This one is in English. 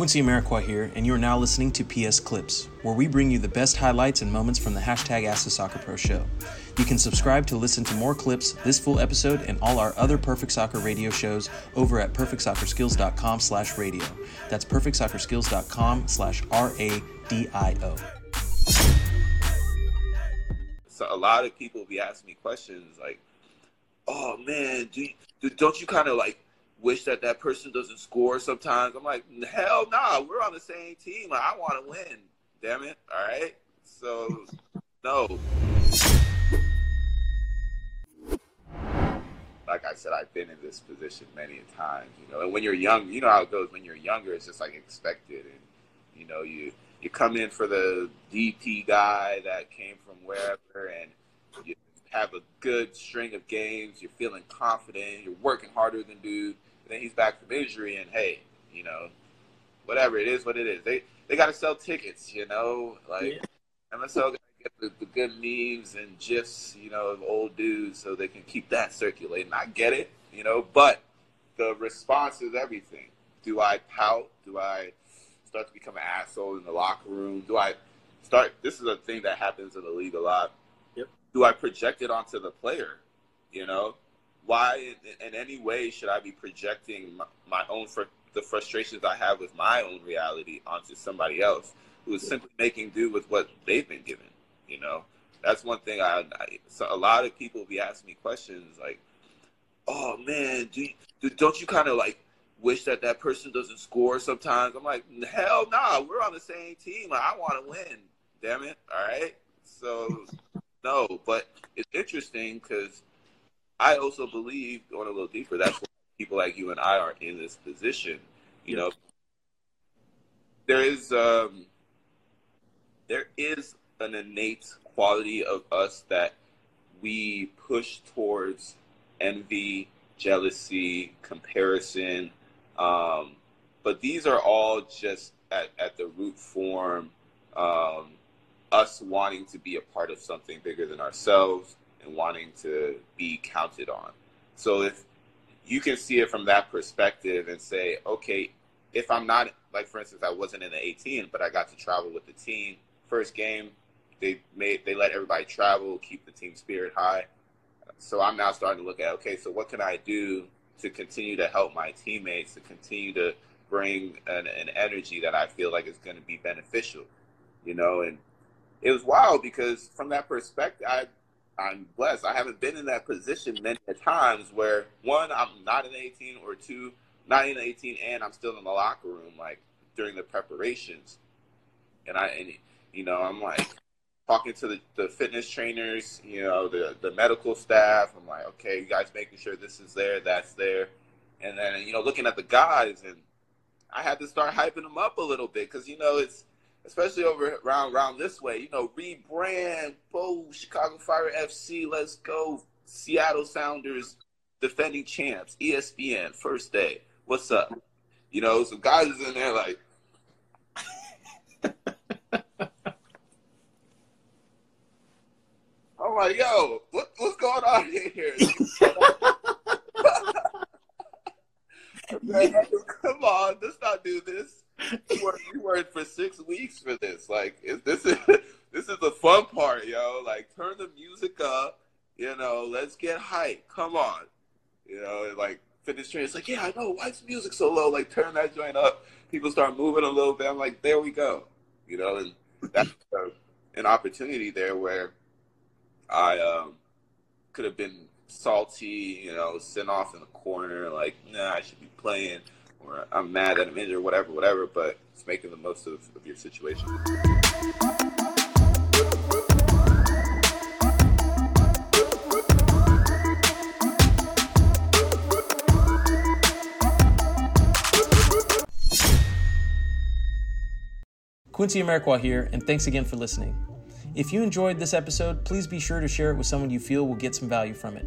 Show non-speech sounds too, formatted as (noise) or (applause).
Quincy Amarikwa here, and you are now listening to PS Clips, where we bring you the best highlights and moments from the hashtag Ask the Soccer Pro show. You can subscribe to listen to more clips, this full episode, and all our other Perfect Soccer radio shows over at perfectsoccerskills.com slash radio. That's perfectsoccerskills.com slash R-A-D-I-O. So a lot of people be asking me questions like, oh man, do you, don't you kind of like wish that that person doesn't score sometimes. I'm like, hell nah, we're on the same team. I want to win. Damn it. All right. So, no. Like I said, I've been in this position many a times, you know. And when you're young, you know how it goes. When you're younger, it's just like expected, and you know, you you come in for the DP guy that came from wherever, and you have a good string of games. You're feeling confident. You're working harder than dude then he's back from injury, and hey, you know, whatever it is, what it is. They they got to sell tickets, you know, like yeah. MSL got to get the, the, good memes and gifs, you know, of old dudes, so they can keep that circulating. I get it, you know, but the response is everything. Do I pout? Do I start to become an asshole in the locker room? Do I start? This is a thing that happens in the league a lot. Yep. Do I project it onto the player? You know, why in, in any way should I be projecting my, my own fr- the frustrations I have with my own reality onto somebody else who is simply making do with what they've been given? You know, that's one thing. I, I so a lot of people be asking me questions like, "Oh man, do you, don't you kind of like wish that that person doesn't score sometimes?" I'm like, "Hell nah, we're on the same team. I want to win. Damn it, all right." So no, but it's interesting because I also believe, going a little deeper, that's why people like you and I are in this position. You know, there is um, there is an innate quality of us that we push towards envy, jealousy, comparison. Um, but these are all just at, at the root form um, us wanting to be a part of something bigger than ourselves and wanting to be counted on. So if you can see it from that perspective and say, okay, if I'm not like for instance, I wasn't in the 18, but I got to travel with the team. First game, they made they let everybody travel, keep the team spirit high. So I'm now starting to look at okay, so what can I do to continue to help my teammates to continue to bring an, an energy that I feel like is going to be beneficial, you know? And it was wild because from that perspective, I I'm blessed. I haven't been in that position many times where one, I'm not in 18, or two, not in 18, and I'm still in the locker room like during the preparations, and I and you know I'm like talking to the, the fitness trainers, you know the the medical staff. I'm like, okay, you guys making sure this is there, that's there, and then you know looking at the guys, and I had to start hyping them up a little bit because you know it's especially over around around this way. You know, rebrand, Bo, Chicago Fire FC, let's go, Seattle Sounders, defending champs, ESPN, first day. What's up? You know, some guys is in there like. (laughs) I'm like, yo, what, what's going on here? (laughs) come on, let's not do this you worked, you worked for six weeks for this. Like, is, this is (laughs) this is the fun part, yo. Like, turn the music up. You know, let's get hype. Come on. You know, like finish fitness It's like, yeah, I know. Why's music so low? Like, turn that joint up. People start moving a little bit. I'm like, there we go. You know, and that's (laughs) uh, an opportunity there where I um, could have been salty, you know, sent off in the corner, like, nah, I should be playing or I'm mad that I'm injured, whatever, whatever. But it's making the most of, of your situation. Quincy Amarikwa here, and thanks again for listening. If you enjoyed this episode, please be sure to share it with someone you feel will get some value from it.